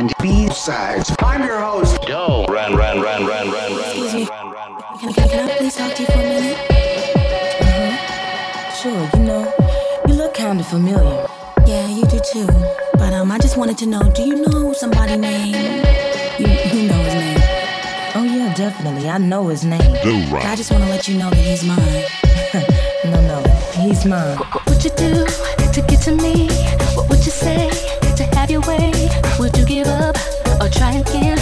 and B-sides. I'm your host. Yo, ran, ran, ran, ran, ran, Excuse me. Can, can, can I please talk to you for a minute? Uh-huh. Sure, you know, you look kinda familiar. Yeah, you do too. But um, I just wanted to know, do you know somebody named? You, you know his name. Oh yeah, definitely. I know his name. But I just want to let you know that he's mine. no, no, he's mine. What would you do to get to me? What would you say to have your way? Would you give up or try again?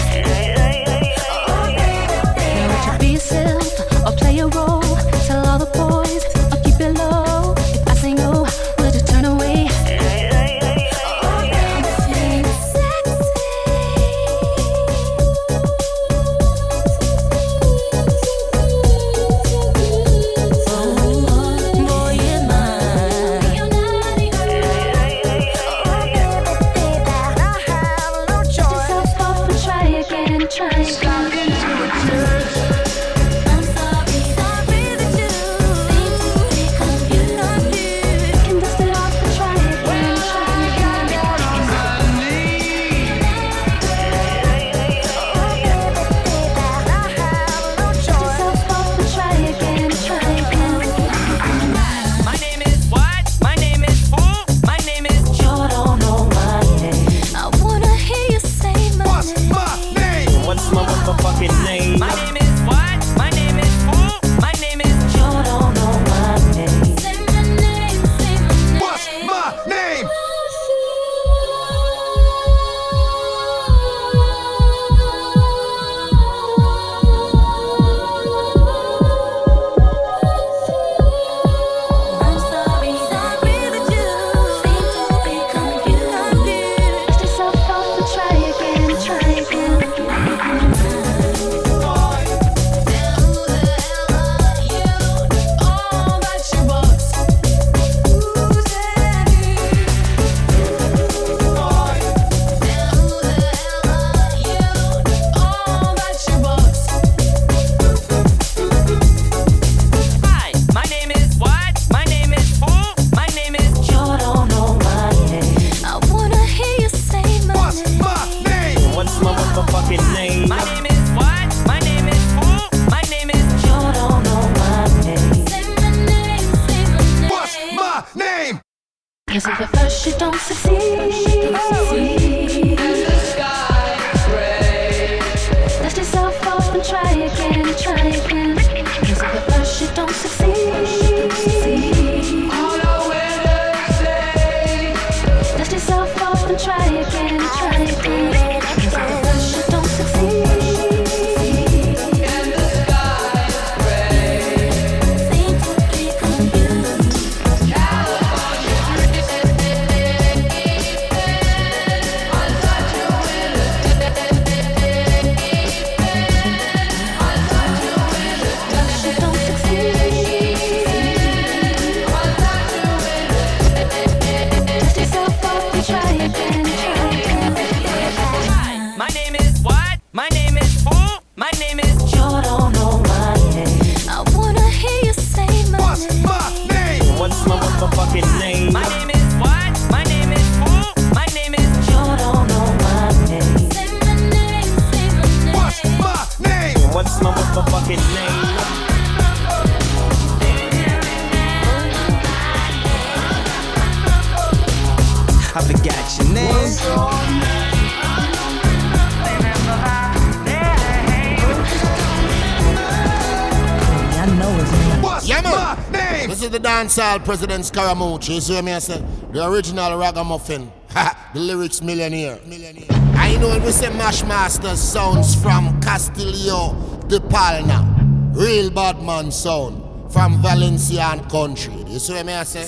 Dancehall President Scaramucci. You see what I say? The original ragamuffin. The lyrics millionaire. millionaire. I know when we say Mashmaster sounds from Castillo de Palma. Real bad man sound from Valencian country. You see me I say?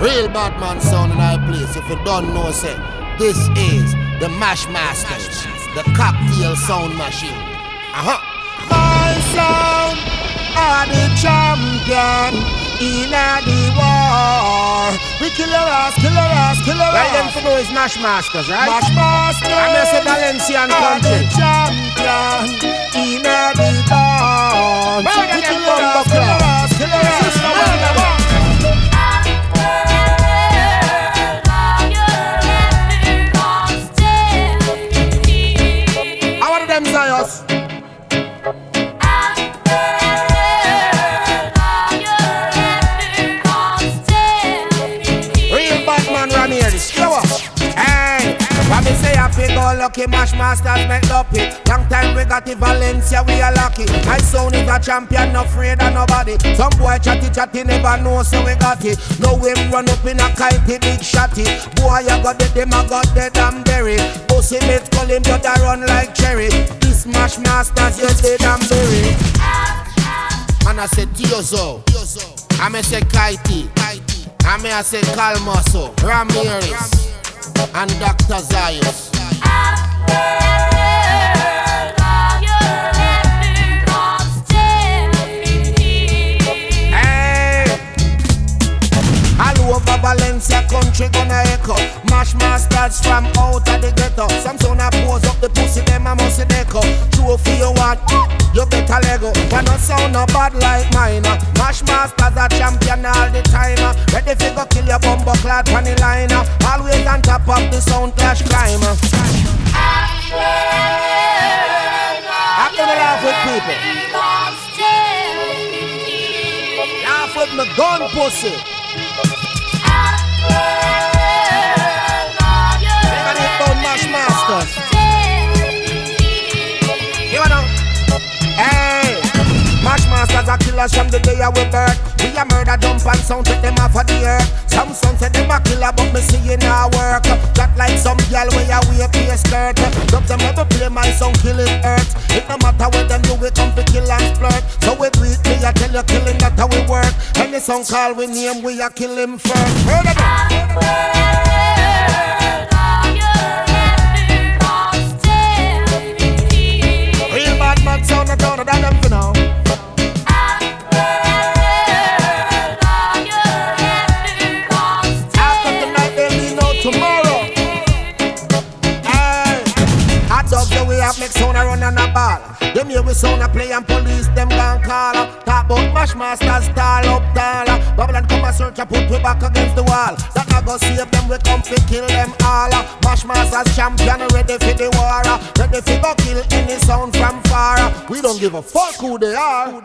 Real bad man sound in our place. If you don't know, say, this is the Mashmasters, the cocktail sound machine. Uh-huh. My sound are the champion in the war. We kill your ass, kill your ass, kill your Well, them ass. for know is Mashmasters, right? Mashmasters I'm gonna say Valencian country. champion in the. Well, We kill bumbo ass, kill your ass, kill your ass. Lucky mash masters make lucky. Long time we got it Valencia, we are lucky. My sound is a champion, no afraid of nobody. Some boy chatty chatty never know, so we got it. No him run up in a kitey big shotty. Boy, I got the them, I got the damn berry. Pussy mates call him, but I run like cherry. This mash masters, you say damn berry. And I said Tiozo, I me say Kaiti, I me I say Calmoso, Ramirez, and Dr. Zayas. Hey! Country gonna echo. Mash masters from out of the ghetto. Some son a pose up the pussy them a must deco Trophy you want, you better lego But no sound no bad like mine uh. Mash masters a champion all the time uh. Ready fi go kill your bumbo clad the line uh. Always on top of the sound clash climber I'm gonna laugh with people. Laugh with my gun pussy Hit about Mash Masters Mash Masters are killers from the day I was birth We a murder jump and sound take them off of the earth. Some son say them a killer but me see it now work. Got like some girl where you wear a skirt. Dub them ever play my song kill it It no matter what them do we come to kill and flirt. So we do me I tell you killing that how we work. Any song call we name we a kill him first. Heard of I make sound a run and a ball. Them here we sound a play and police them gon' call. Talk about mash masters, stall up, tall. Babylon come and search and put we back against the wall. That I go save them, we come to kill them all. Mash masters champion, ready for the war. Ready for go kill any sound from far. We don't give a fuck who they are.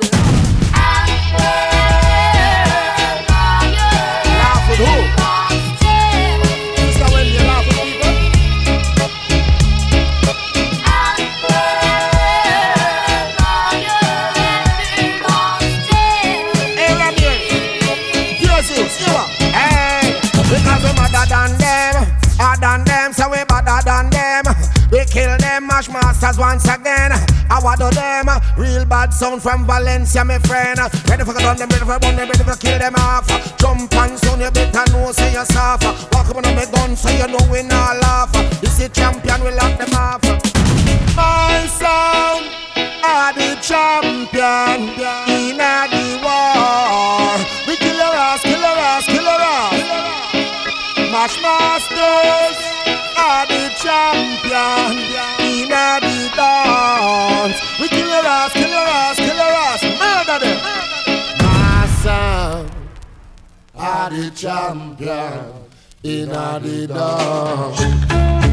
Laugh with who? Kill masters once again. I want to them, real bad sound from Valencia, my friend. Ready for gun them, ready for bun them, ready for kill them off. Jump and sound, you better know, say you're. Walk up on my gun, so you know we not laugh. This is champion, we lock them off. My sound are the champion in the war. We kill your ass, kill your ass. The champion in the dance.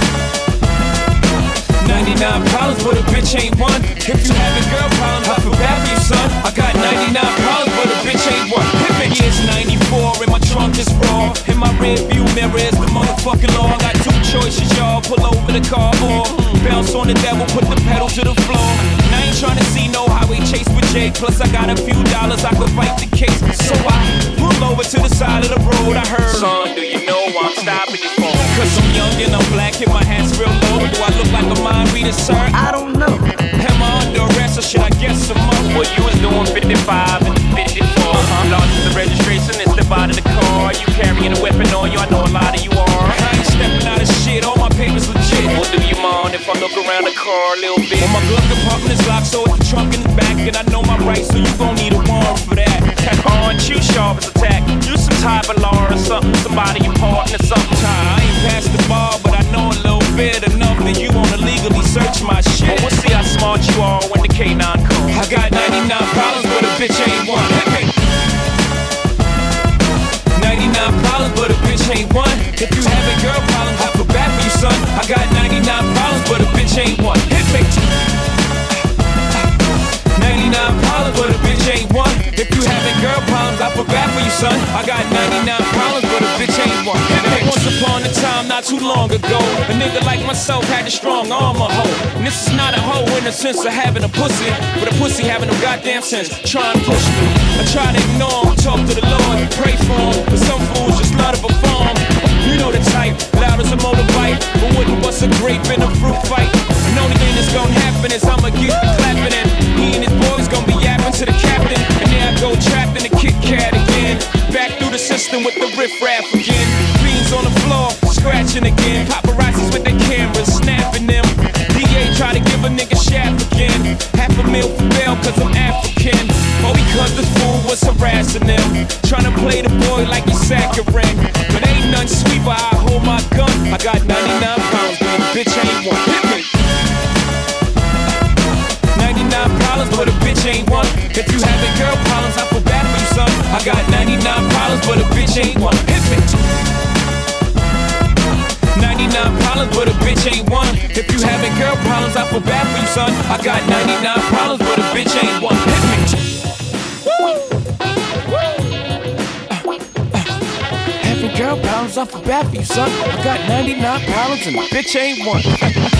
99 problems, but a bitch ain't one. If you having girl problems, I feel bad for you, son. I got 99 problems, but a bitch ain't one. Me. Yeah, it's 94 and my trunk is raw. In my rear view mirror is the motherfucking law. I got two choices, y'all. Pull over the car or bounce on the devil, put the pedal to the floor. And I ain't trying to see no highway chase with Jake. Plus, I got a few dollars, I could fight the case. So I pull over to the side of the road. I heard, son, do you know I'm stopping you for? Cause I'm young and I'm black and my hat's real low. Do I look like a mind reader, sir? I don't know. Am I under arrest or should I guess some up? Well, you was doing 55 and 54. Uh-huh. Lost the registration and step out of the car. You carrying a weapon on you, I know a lot of you are. I ain't stepping out of shit, all my papers legit. Well, you mind if I look around the car a little bit? Well, my glove compartment is locked, so it's trunk in the back. And I know my rights, so you gon' need a warrant for that. Aren't you sharp as attack? You some type of law or something, somebody important or something. I ain't past the bar, but I know a little bit enough that you wanna legally search my shit. Well, we'll see how smart you are when the K9 comes. I got 99 problems, but a bitch ain't one. Hit me. 99 problems, but a bitch ain't one. If you having girl problems, I son. I got 99 problems, but a bitch ain't one. Hit me. 99 problems, but a bitch ain't one. If you having girl problems, I feel bad for you, son. I got 99 problems, but a bitch ain't one. Once upon a time, not too long ago, a nigga like myself had a strong arm, a hoe. And this is not a hoe in the sense of having a pussy, but a pussy having no goddamn sense. Trying to push me. I try to ignore him, talk to the Lord, pray for him, but some fools just love to system Pounds you, son. I got 99 problems and bitch ain't one.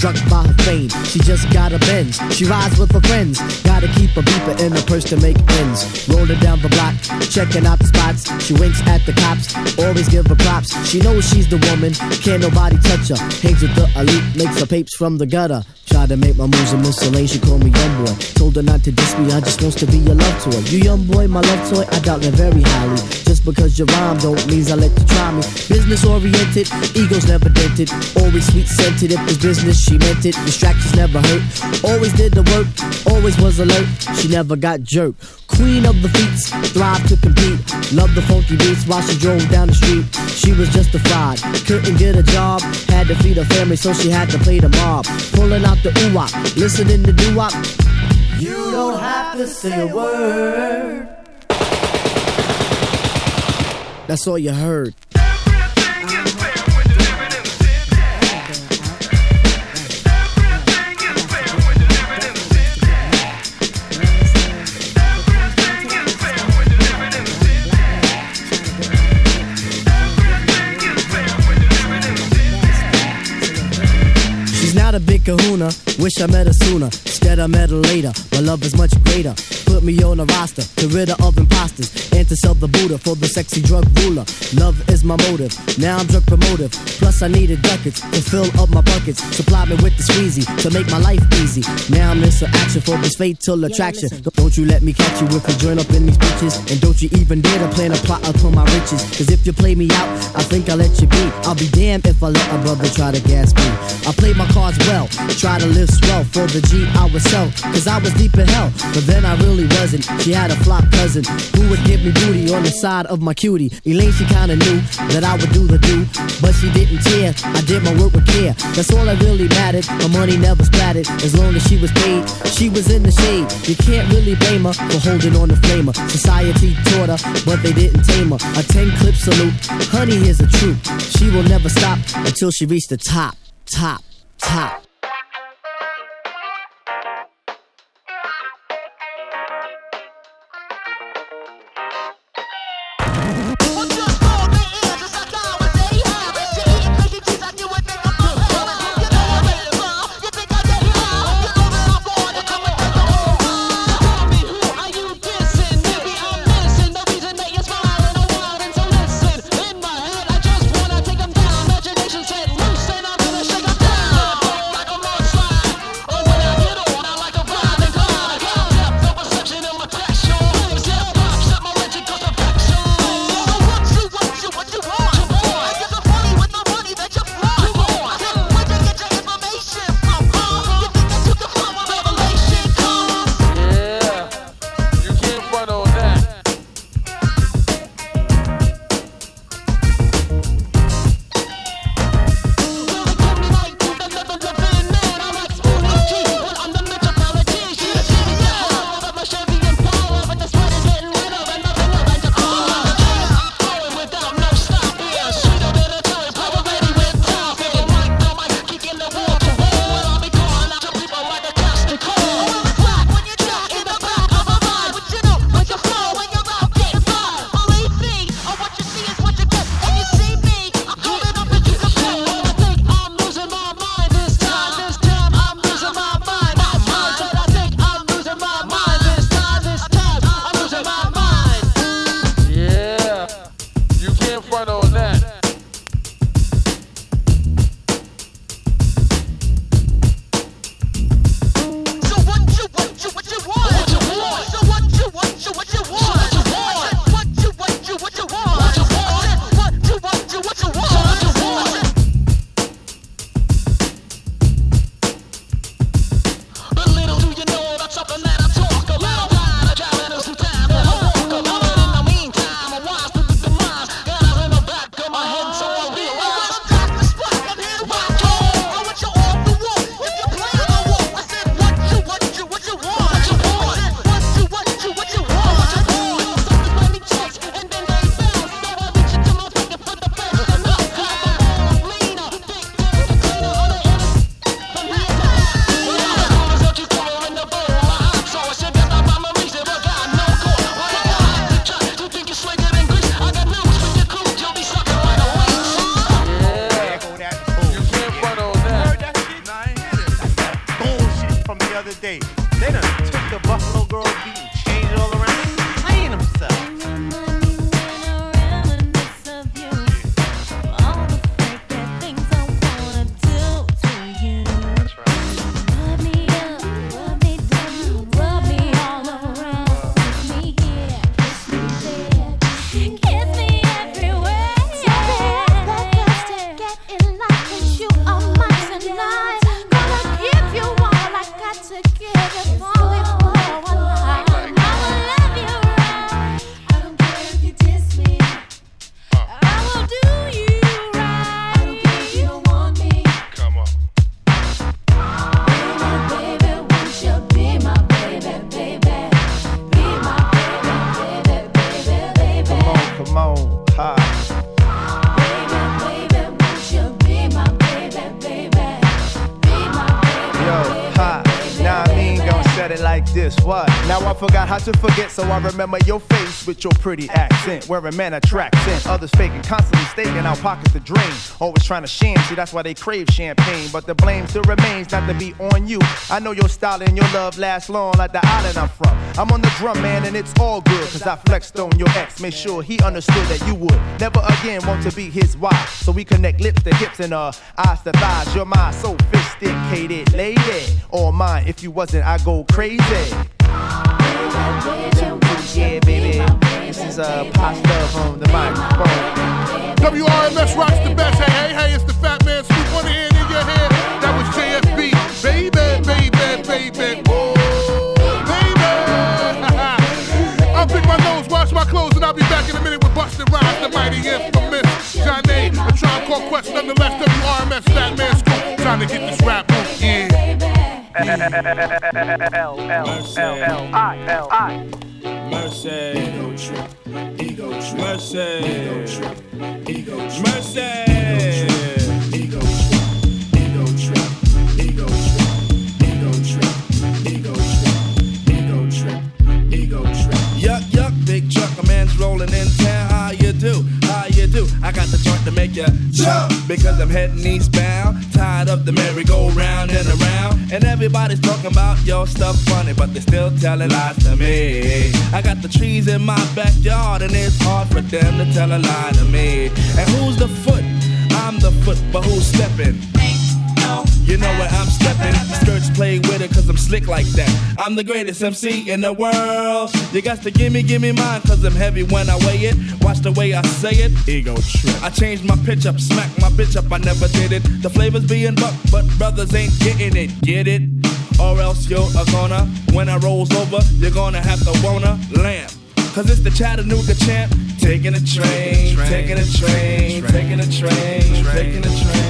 Struck by her fame. She just got a Benz. She rides with her friends. Gotta keep a beeper in her purse to make ends. Rolling down the block, checking out the spots. She winks at the cops, always give her props. She knows she's the woman, can't nobody touch her. Hangs with the elite, makes her papes from the gutter. Try to make my moves in Miss she called me young boy. Told her not to diss me, I just wants to be your love toy. You young boy, my love toy, I doubt that very highly. Just because your rhyme don't means I let you try me. Business oriented, egos never dented. Always sweet scented, if it's business, she meant it. Distractions never hurt. Always did the work, always was alert. She never got jerked. Queen of the feats, thrive to compete. Loved the funky beats while she drove down the street. She was justified, couldn't get a job. Had to feed her family, so she had to play the mob. Pulling out the wop, listening to doo wop. You don't have to say a word. That's all you heard. Big kahuna, wish I met her sooner. Instead, I met her later. My love is much greater. Put me on a roster, to rid her of imposters, and to sell the Buddha for the sexy drug ruler. Love is my motive, now I'm drug promotive. Plus, I needed ducats to fill up my buckets. Supply me with the squeezy to make my life easy. Now I'm in some action for this fatal attraction. Don't you let me catch you if we join up in these bitches. And don't you even dare to plan a plot upon my riches. Cause if you play me out, I think I'll let you be. I'll be damned if I let a brother try to gas me. I play my cards well, try to live swell for the G I was sell. Cause I was deep in hell, but then I really wasn't. She had a flop cousin who would give me booty on the side of my cutie. Elaine, she kinda knew that I would do the do, but she didn't care. I did my work with care. That's all that really mattered. My money never splattered as long as she was paid. She was in the shade. You can't really blame her for holding on the flamer. Society taught her, but they didn't tame her. A 10 clip salute. Honey, here's the truth. She will never stop until she reached the top, top, top. Pretty accent. Wearing man attracts in, others faking, constantly staking out pockets to drain. Always trying to sham, see that's why they crave champagne. But the blame still remains not to be on you. I know your style and your love lasts long like the island I'm from. I'm on the drum, man, and it's all good, cause I flexed on your ex. Made sure he understood that you would never again want to be his wife. So we connect lips to hips and uh, eyes to thighs. You're my sophisticated lady. All mine, if you wasn't, I go crazy. Yeah, baby. This is uh, pasta from the microphone. WRMS rocks the best. Hey, hey, hey, it's the Fat Man Scoop on the hand in your head. That was JFB. Baby, baby, baby. Woo, baby. I'll pick my nose, wash my clothes, and I'll be back in a minute with Busta Rhymes, the mighty infamous Johnny. A Tribe Called Quest, nonetheless, WRMS Fat Man Scoop. Time to get this rap on, yeah. L L L L I L I. Mercy. Ego trip. Trip. Mercy. Ego trip. Ego trip. Mercy. Ego rolling in town. How you do? How you do? I got the joint to make you jump because I'm heading eastbound. Tired of the merry-go-round and around, and everybody's talking about your stuff funny, but they still telling lies to me. I got the trees in my backyard, and it's hard for them to tell a lie to me. And who's the foot? I'm the foot, but who's stepping? You know where I'm stepping. Skirts play with it cause I'm slick like that. I'm the greatest MC in the world. You got to gimme, gimme mine cause I'm heavy when I weigh it. Watch the way I say it. Ego trip. I changed my pitch up, smack my bitch up, I never did it. The flavors being buck, but brothers ain't getting it. Get it? Or else you're a gonna. When I rolls over, you're gonna have to wanna lamp. Cause it's the Chattanooga champ. Taking a train, taking a train, taking a train, taking a train.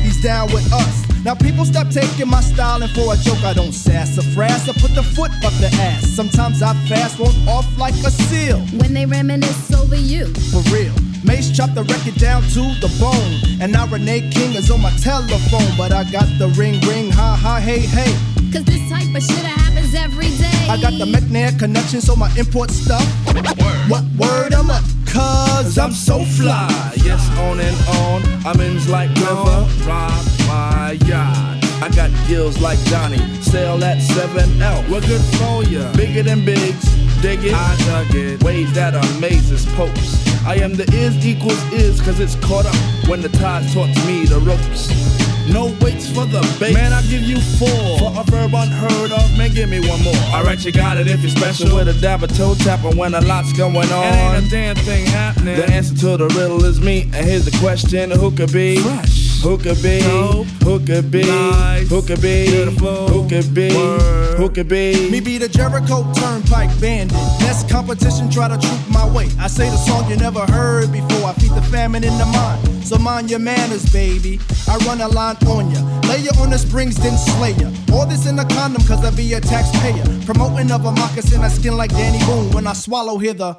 down with us. Now people stop taking my style and for a joke I don't sass or frass. I put the foot up the ass. Sometimes I fast, won't off like a seal. When they reminisce over you. For real. Mace chopped the record down to the bone. And now Renee King is on my telephone. But I got the ring ring, ha ha, hey hey. Cause this type of shit happens every day. I got the McNair connection, so my import stuff. What word I'm up? Cause I'm so fly. Yes, on and on. I'm in like river. Rob my yacht. I got gills like Johnny. Sell at 7L. We're good for ya. Bigger than bigs. Dig it. I dug it. Ways that amazes popes. I am the is equals is cause it's caught up when the tide taught me the ropes. No waits for the bait. Man, I'll give you four. For a verb unheard of, man, give me one more. Alright, you got it if you're special. With a dab of toe tapper when a lot's going on. And ain't a damn thing happening. The answer to the riddle is me. And here's the question who could be? Fresh. Who could be? Dope. Who could be? Nice. Who could be? Beautiful. Who could be? Word. Who could be? Me be the Jericho Turnpike Bandit. Next competition, try to troop my way. I say the song you never heard before. I feed the famine in the mind. So mind your manners, baby. I run a line on ya. Lay you on the springs, then slay ya. All this in a condom, cause I be a taxpayer. Promoting of a moccasin, I skin like Danny Boone. When I swallow, hear the.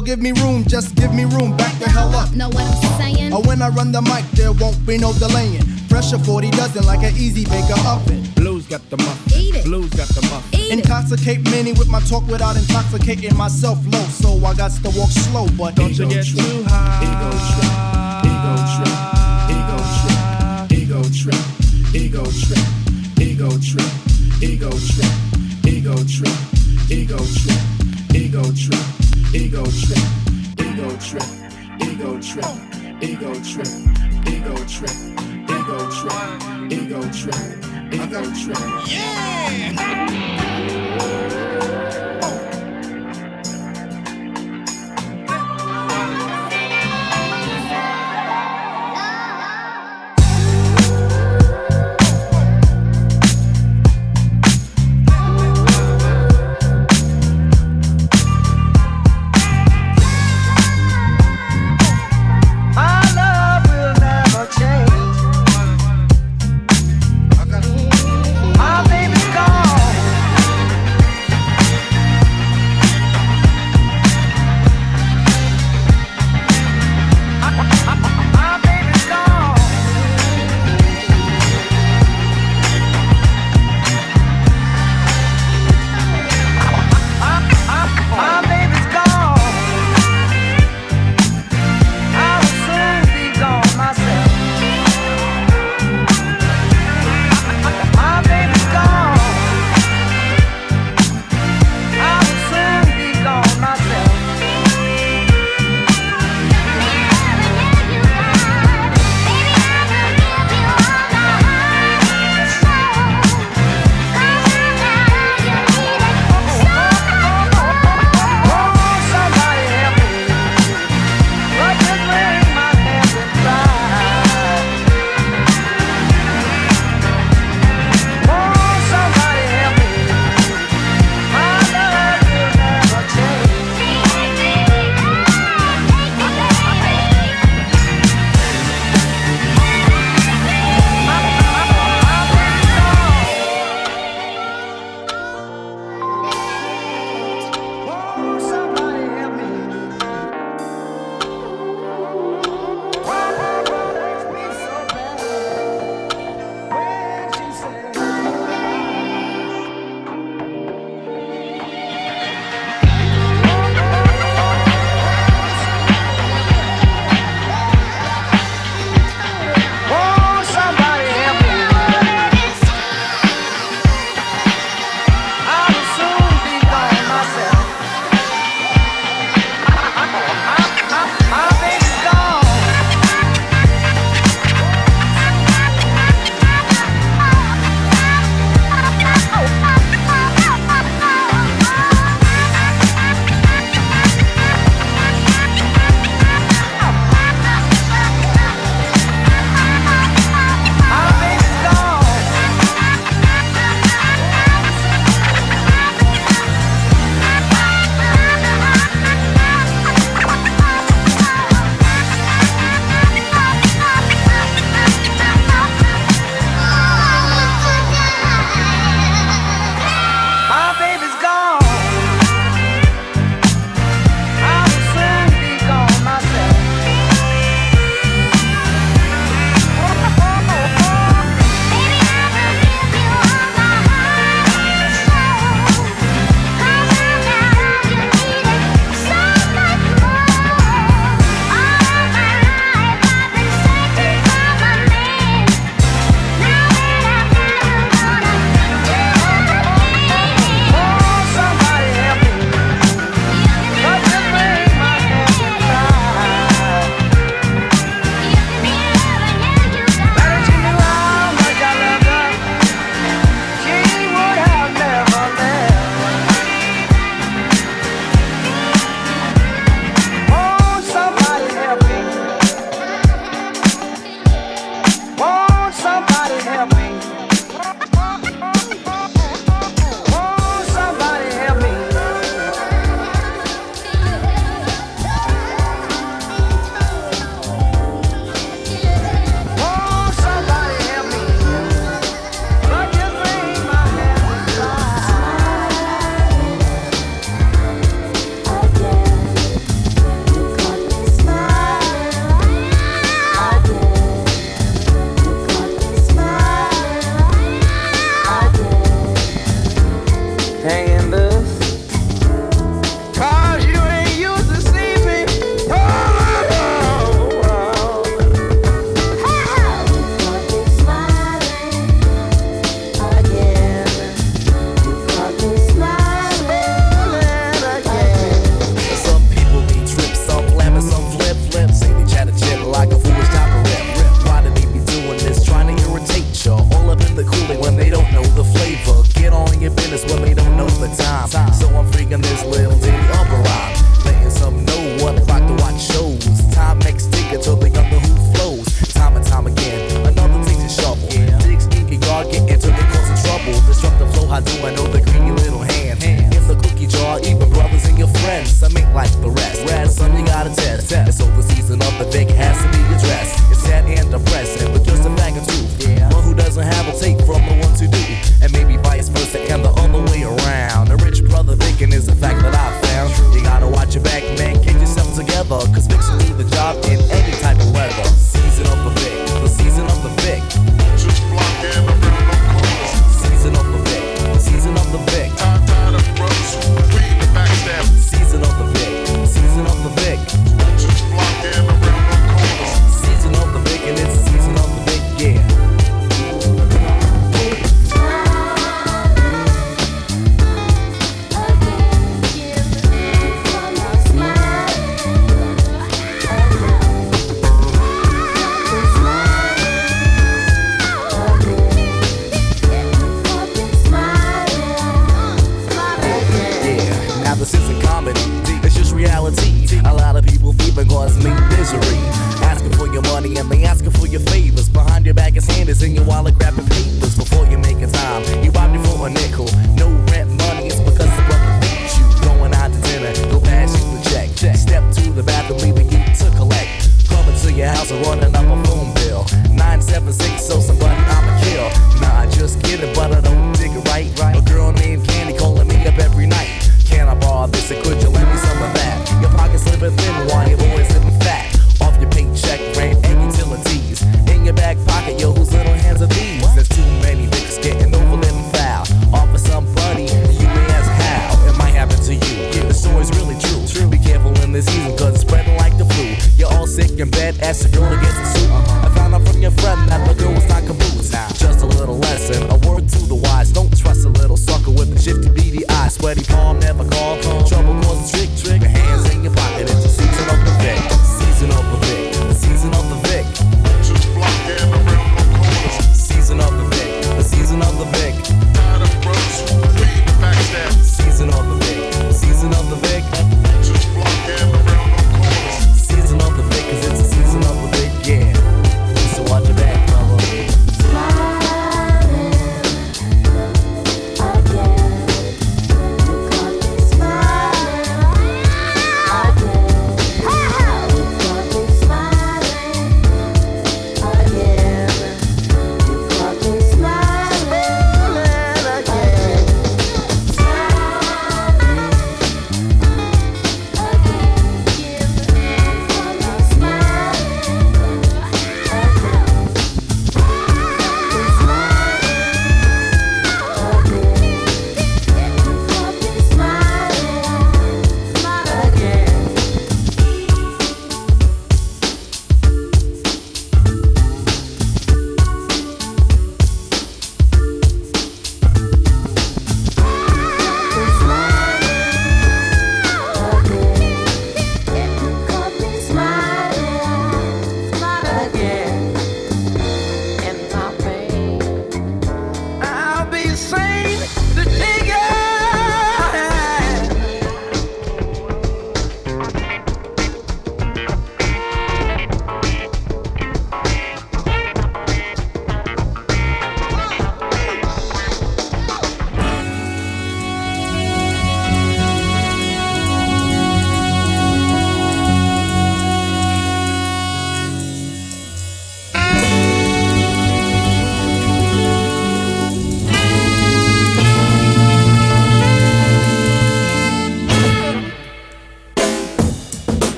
So give me room, just give me room. Back the hell up. Know what I'm saying? Or when I run the mic, there won't be no delaying. Pressure 40 dozen like an easy baker oven. Blues got the muff. Eat it. Blues got the muff. Eat it. Intoxicate many with my talk without intoxicating myself low. So I got to walk slow, but Don't you get too high. Ego trip. Ego trip. Ego trip. Ego trip. Ego trip. Ego trip. Ego trip. Ego trip. Ego trip. Ego trip. Ego trip. Ego trip. Ego trip. Ego trip. Ego trip. Ego trip.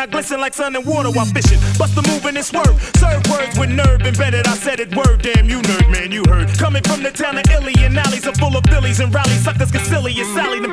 I glisten like sun and water while fishing. Bust the move and it's. Serve words with nerve embedded. I said it word. Damn, you nerd, man, you heard. Coming from the town of Illy and alleys are full of billies and rallies. Suckers get silly and Sally.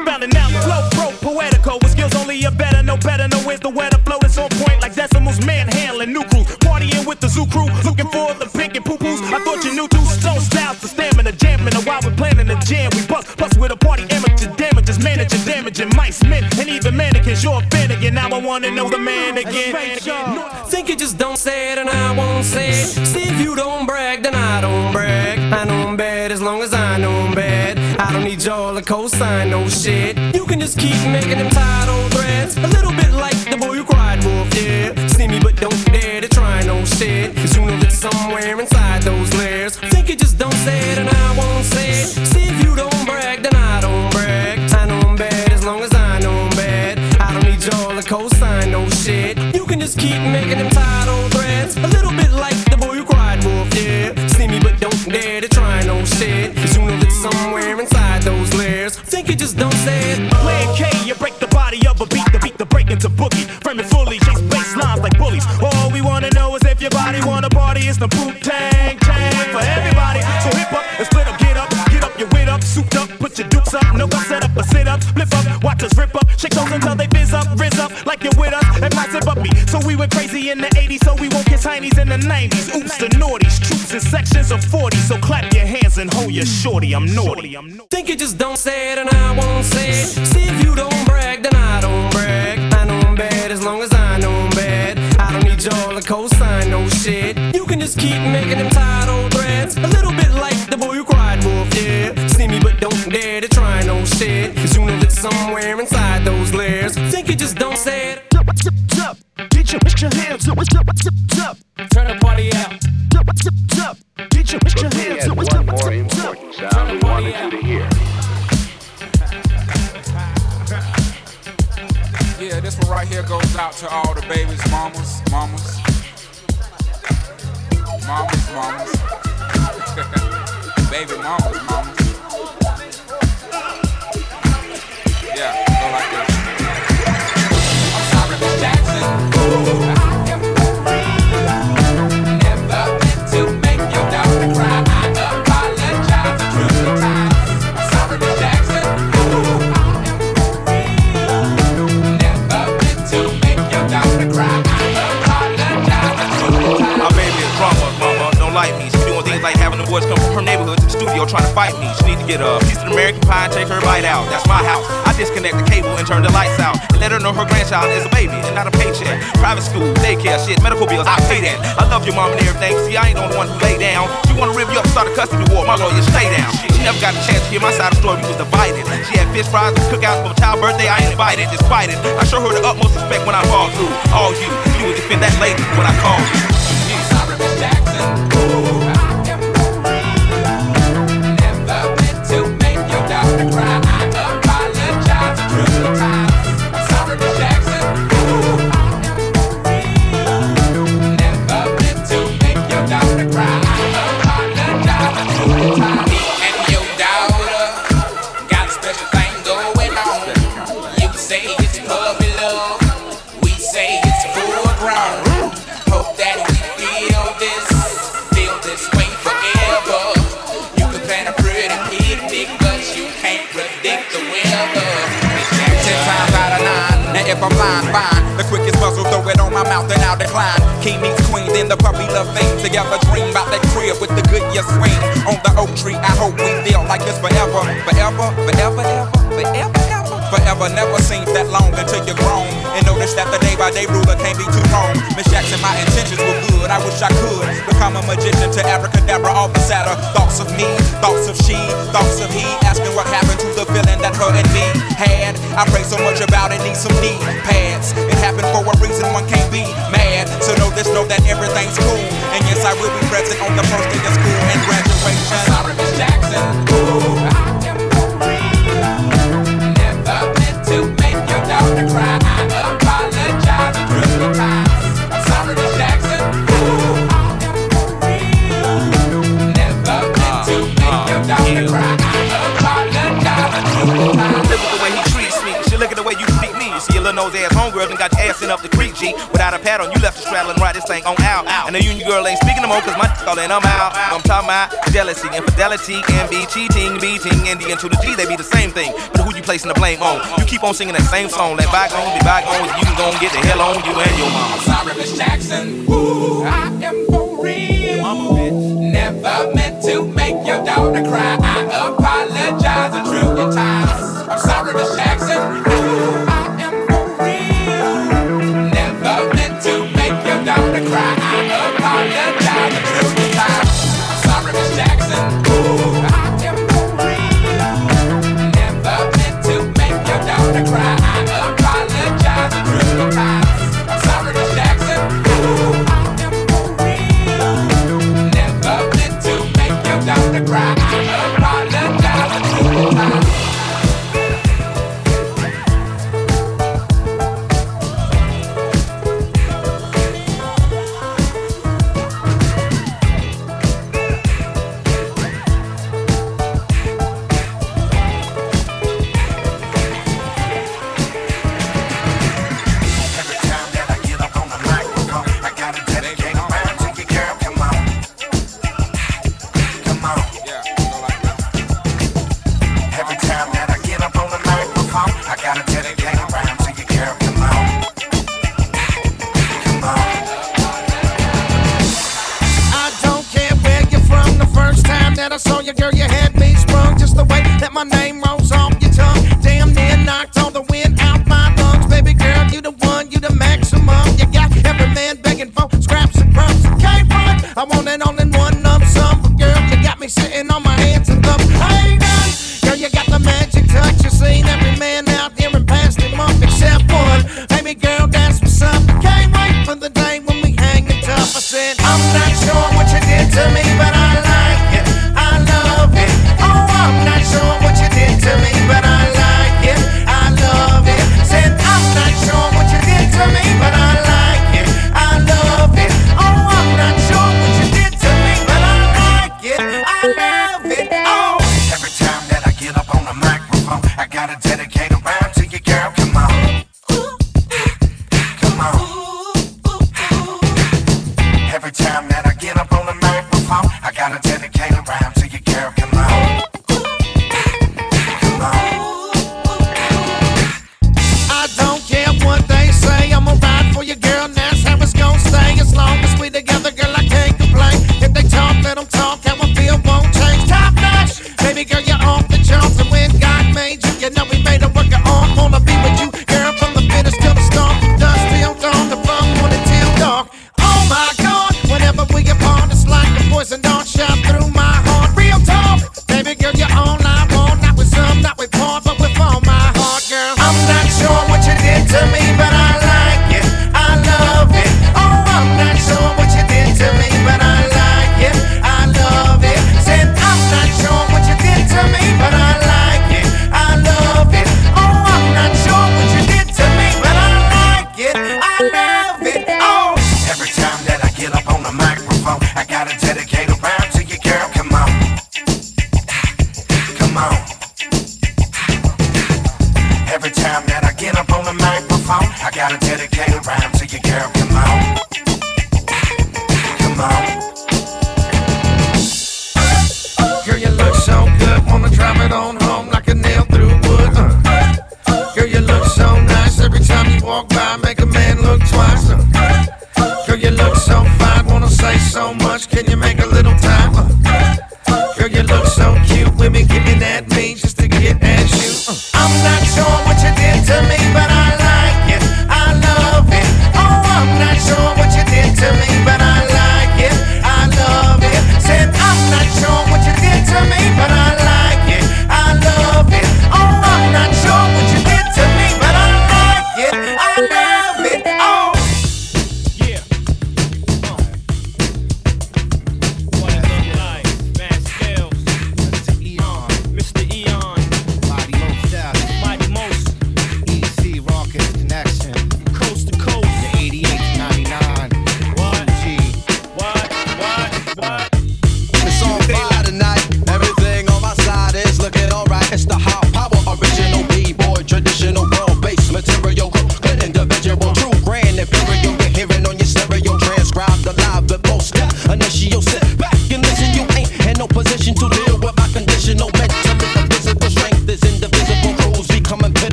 shorty, I'm naughty. and take her bite out. That's my house. I disconnect the cable and turn the lights out. And let her know her grandchild is a baby and not a paycheck. Private school, daycare, shit, medical bills, I pay that. I love your mom and everything. See, I ain't the the one who lay down. She wanna rip you up, start a custody war. My lawyer, stay down. She never got a chance to hear my side of the story. We was divided. She had fish fries and cookouts for child's birthday. I ain't invited, despite it. I show her the utmost respect when I fall through. All you, you would defend that lady when I call you. forever, forever, ever, forever. Forever never seems that long until you're grown. And notice that the day by day ruler can't be too wrong. Miss Jackson, my intentions were good. I wish I could become a magician to abracadabra, all the sadder. Thoughts of me, thoughts of she, thoughts of he. Asking what happened to the feeling that her and me had. I pray so much about it, need some knee pads. I'm out. And the union girl ain't speaking no more, cause my all and I'm out. I'm talking about jealousy, infidelity, and be cheating, beating, and the to the G, they be the same thing. But who you placing the blame on? You keep on singing that same song, let bygones be bygones, you can go and get the hell on you and your mama. Sorry, Miss Jackson. Ooh, I am for real. Mama, bitch. Never meant to make your daughter cry. I apologize a trillion times. I'm sorry, Miss Jackson. gonna cry. I am on the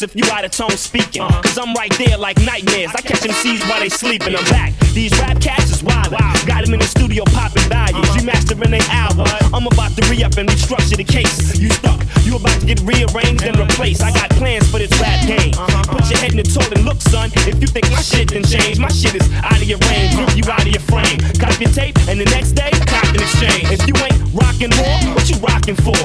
If you out of tone speaking. Cause I'm right there like nightmares. I catch MCs while they sleeping. I'm back. These rap cats is wild. Got them in the studio popping values. Remastering they album. I'm about to re up and restructure the case. You stuck. You about to get rearranged and replaced. I got plans for this rap game. Put your head in the toilet, look, son. If you think my shit didn't change, my shit is out of your range. Rip you out of your frame. Cop your tape, and the next day, cop an exchange. If you ain't rockin' more, what you rockin' for?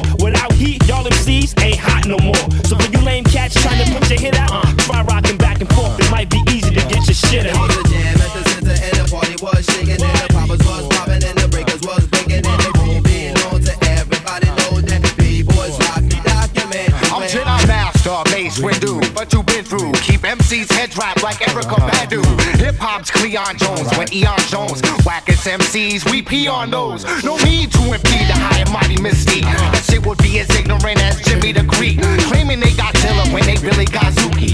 Shit out. The jam at the center and the party was shaking and the poppers was popping and the breakers was breaking and the room being known to everybody know that the B-boys rock the document. I'm Jedi Master, Mace Windu. But you've been through. Keep MC's head wrapped like Erykah Badu. Hip hop's Cleon Jones when Eon Jones. Wackest MCs, we pee on those. No need to impede the high and mighty Mystique. That shit would be as ignorant as Jimmy the Greek. Claiming they got Dilla when they really got Zuki.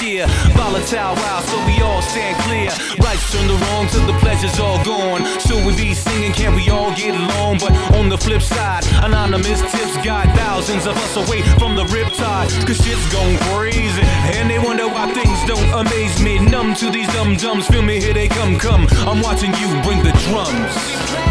Volatile wild, so we all stand clear. Rights turn the wrong till the pleasure's all gone. So we be singing, can we all get along? But on the flip side, anonymous tips got thousands of us away from the riptide. Cause shit's going crazy. And they wonder why things don't amaze me. Numb to these dumb dumbs, feel me, here they come, come. I'm watching you bring the drums.